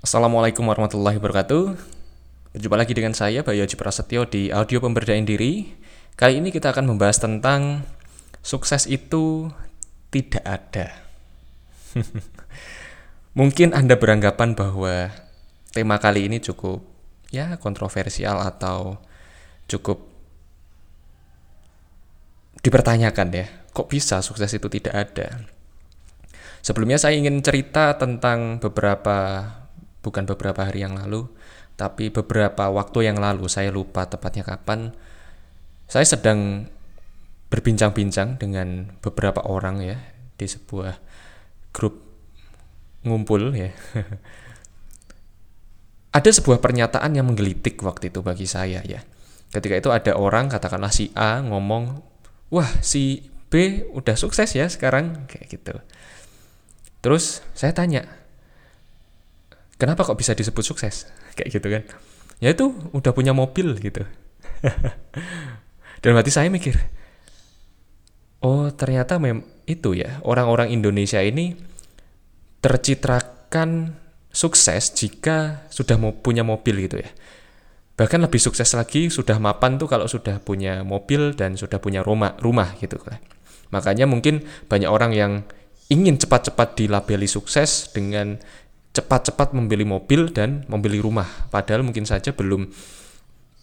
Assalamualaikum warahmatullahi wabarakatuh. Berjumpa lagi dengan saya Bayu Haji Prasetyo di audio pemberdayaan diri. Kali ini kita akan membahas tentang sukses itu tidak ada. Mungkin Anda beranggapan bahwa tema kali ini cukup ya kontroversial atau cukup dipertanyakan ya. Kok bisa sukses itu tidak ada? Sebelumnya saya ingin cerita tentang beberapa bukan beberapa hari yang lalu, tapi beberapa waktu yang lalu, saya lupa tepatnya kapan, saya sedang berbincang-bincang dengan beberapa orang ya di sebuah grup ngumpul ya. ada sebuah pernyataan yang menggelitik waktu itu bagi saya ya. Ketika itu ada orang katakanlah si A ngomong, "Wah, si B udah sukses ya sekarang." kayak gitu. Terus saya tanya, kenapa kok bisa disebut sukses? Kayak gitu kan. Ya itu udah punya mobil gitu. Dan berarti saya mikir oh ternyata mem itu ya orang-orang Indonesia ini tercitrakan sukses jika sudah mau punya mobil gitu ya. Bahkan lebih sukses lagi sudah mapan tuh kalau sudah punya mobil dan sudah punya rumah rumah gitu kan. Makanya mungkin banyak orang yang ingin cepat-cepat dilabeli sukses dengan cepat-cepat membeli mobil dan membeli rumah. Padahal mungkin saja belum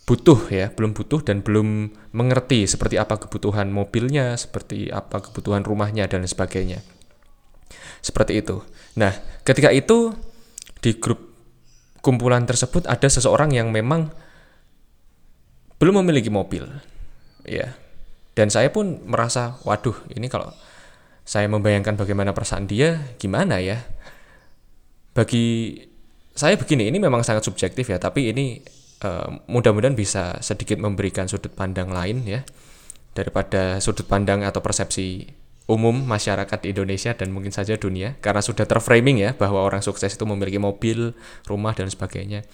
butuh ya belum butuh dan belum mengerti seperti apa kebutuhan mobilnya seperti apa kebutuhan rumahnya dan sebagainya. Seperti itu. Nah ketika itu di grup kumpulan tersebut ada seseorang yang memang belum memiliki mobil ya. Dan saya pun merasa waduh ini kalau saya membayangkan bagaimana perasaan dia gimana ya bagi saya begini, ini memang sangat subjektif ya, tapi ini uh, mudah-mudahan bisa sedikit memberikan sudut pandang lain ya daripada sudut pandang atau persepsi umum masyarakat Indonesia dan mungkin saja dunia karena sudah terframing ya bahwa orang sukses itu memiliki mobil, rumah dan sebagainya.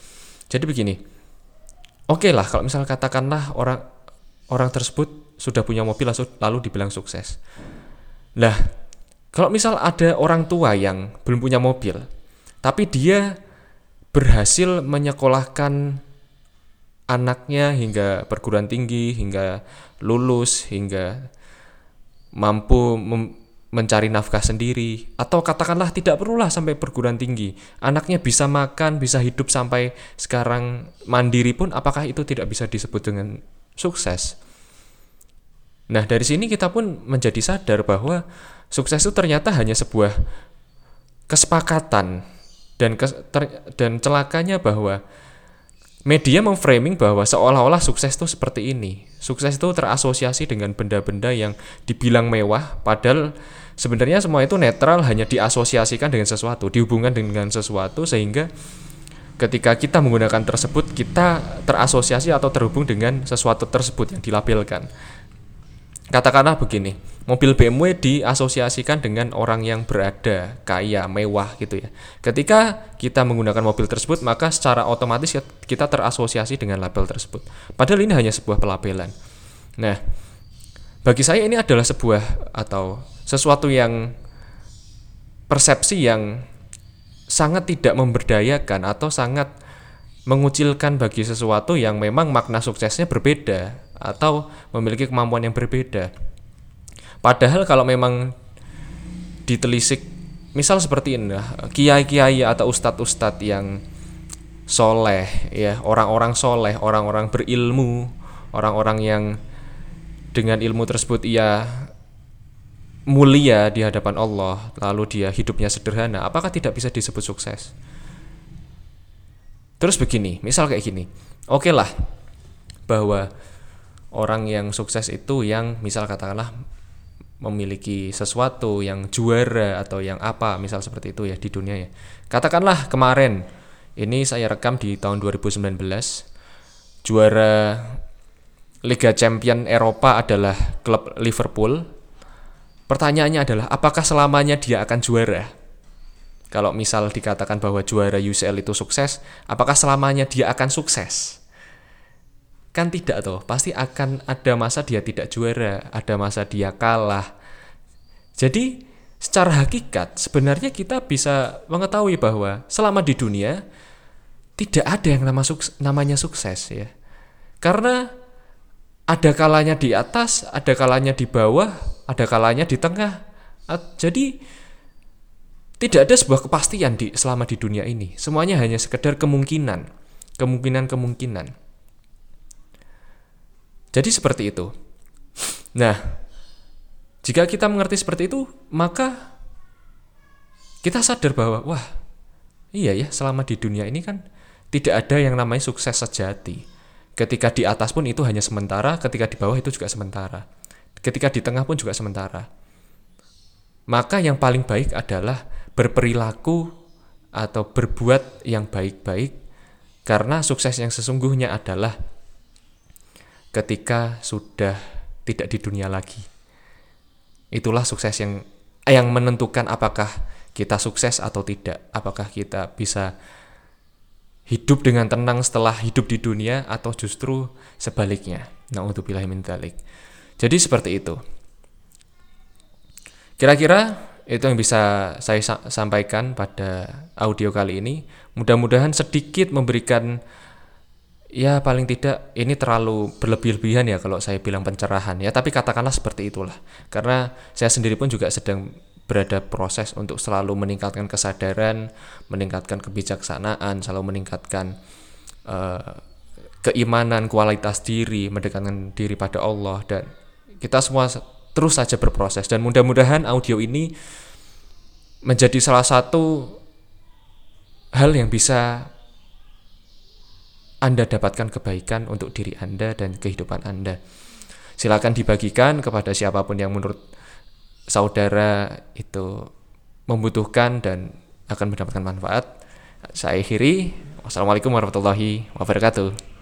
Jadi begini. Oke okay lah kalau misalnya katakanlah orang orang tersebut sudah punya mobil lalu dibilang sukses. Lah, kalau misal ada orang tua yang belum punya mobil, tapi dia berhasil menyekolahkan anaknya hingga perguruan tinggi, hingga lulus, hingga mampu mencari nafkah sendiri. Atau katakanlah tidak perlulah sampai perguruan tinggi. Anaknya bisa makan bisa hidup sampai sekarang mandiri pun apakah itu tidak bisa disebut dengan sukses? Nah dari sini kita pun menjadi sadar bahwa sukses itu ternyata hanya sebuah kesepakatan dan kes, ter, dan celakanya bahwa media memframing bahwa seolah-olah sukses itu seperti ini. Sukses itu terasosiasi dengan benda-benda yang dibilang mewah, padahal sebenarnya semua itu netral hanya diasosiasikan dengan sesuatu, dihubungkan dengan sesuatu sehingga ketika kita menggunakan tersebut kita terasosiasi atau terhubung dengan sesuatu tersebut yang dilabelkan. Katakanlah begini, mobil BMW diasosiasikan dengan orang yang berada, kaya, mewah gitu ya. Ketika kita menggunakan mobil tersebut, maka secara otomatis kita terasosiasi dengan label tersebut. Padahal ini hanya sebuah pelabelan. Nah, bagi saya ini adalah sebuah atau sesuatu yang persepsi yang sangat tidak memberdayakan atau sangat mengucilkan bagi sesuatu yang memang makna suksesnya berbeda atau memiliki kemampuan yang berbeda. Padahal kalau memang ditelisik misal seperti ini kiai-kiai atau ustadz-ustadz yang soleh ya orang-orang soleh orang-orang berilmu orang-orang yang dengan ilmu tersebut ia mulia di hadapan Allah lalu dia hidupnya sederhana apakah tidak bisa disebut sukses? Terus begini misal kayak gini oke okay lah bahwa orang yang sukses itu yang misal katakanlah memiliki sesuatu yang juara atau yang apa misal seperti itu ya di dunia ya. Katakanlah kemarin ini saya rekam di tahun 2019 juara Liga Champion Eropa adalah klub Liverpool. Pertanyaannya adalah apakah selamanya dia akan juara? Kalau misal dikatakan bahwa juara UCL itu sukses apakah selamanya dia akan sukses Kan tidak toh, pasti akan ada masa dia tidak juara, ada masa dia kalah. Jadi secara hakikat sebenarnya kita bisa mengetahui bahwa selama di dunia tidak ada yang nama sukses, namanya sukses ya. Karena ada kalanya di atas, ada kalanya di bawah, ada kalanya di tengah. Jadi tidak ada sebuah kepastian di selama di dunia ini. Semuanya hanya sekedar kemungkinan, kemungkinan-kemungkinan. Jadi seperti itu. Nah, jika kita mengerti seperti itu, maka kita sadar bahwa wah, iya ya, selama di dunia ini kan tidak ada yang namanya sukses sejati. Ketika di atas pun itu hanya sementara, ketika di bawah itu juga sementara. Ketika di tengah pun juga sementara. Maka yang paling baik adalah berperilaku atau berbuat yang baik-baik karena sukses yang sesungguhnya adalah ketika sudah tidak di dunia lagi. Itulah sukses yang yang menentukan apakah kita sukses atau tidak, apakah kita bisa hidup dengan tenang setelah hidup di dunia atau justru sebaliknya. Nah, untuk min dzalik. Jadi seperti itu. Kira-kira itu yang bisa saya sampaikan pada audio kali ini. Mudah-mudahan sedikit memberikan ya paling tidak ini terlalu berlebih-lebihan ya kalau saya bilang pencerahan ya, tapi katakanlah seperti itulah. Karena saya sendiri pun juga sedang berada proses untuk selalu meningkatkan kesadaran, meningkatkan kebijaksanaan, selalu meningkatkan uh, keimanan, kualitas diri, mendekatkan diri pada Allah. Dan kita semua terus saja berproses. Dan mudah-mudahan audio ini menjadi salah satu hal yang bisa Anda dapatkan kebaikan untuk diri Anda dan kehidupan Anda. Silakan dibagikan kepada siapa pun yang menurut saudara itu membutuhkan dan akan mendapatkan manfaat. Saya akhiri. Wassalamualaikum warahmatullahi wabarakatuh.